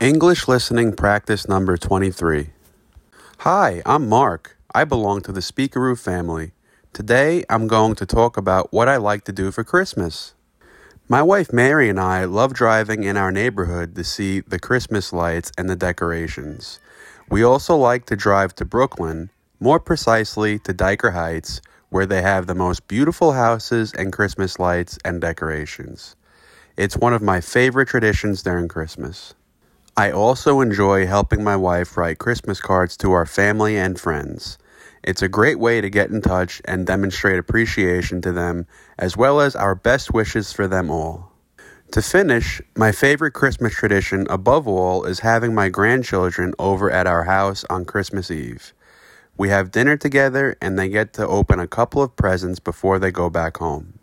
English listening practice number 23. Hi, I'm Mark. I belong to the Speakaru family. Today I'm going to talk about what I like to do for Christmas. My wife Mary and I love driving in our neighborhood to see the Christmas lights and the decorations. We also like to drive to Brooklyn, more precisely to Dyker Heights, where they have the most beautiful houses and Christmas lights and decorations. It's one of my favorite traditions during Christmas. I also enjoy helping my wife write Christmas cards to our family and friends. It's a great way to get in touch and demonstrate appreciation to them, as well as our best wishes for them all. To finish, my favorite Christmas tradition above all is having my grandchildren over at our house on Christmas Eve. We have dinner together and they get to open a couple of presents before they go back home.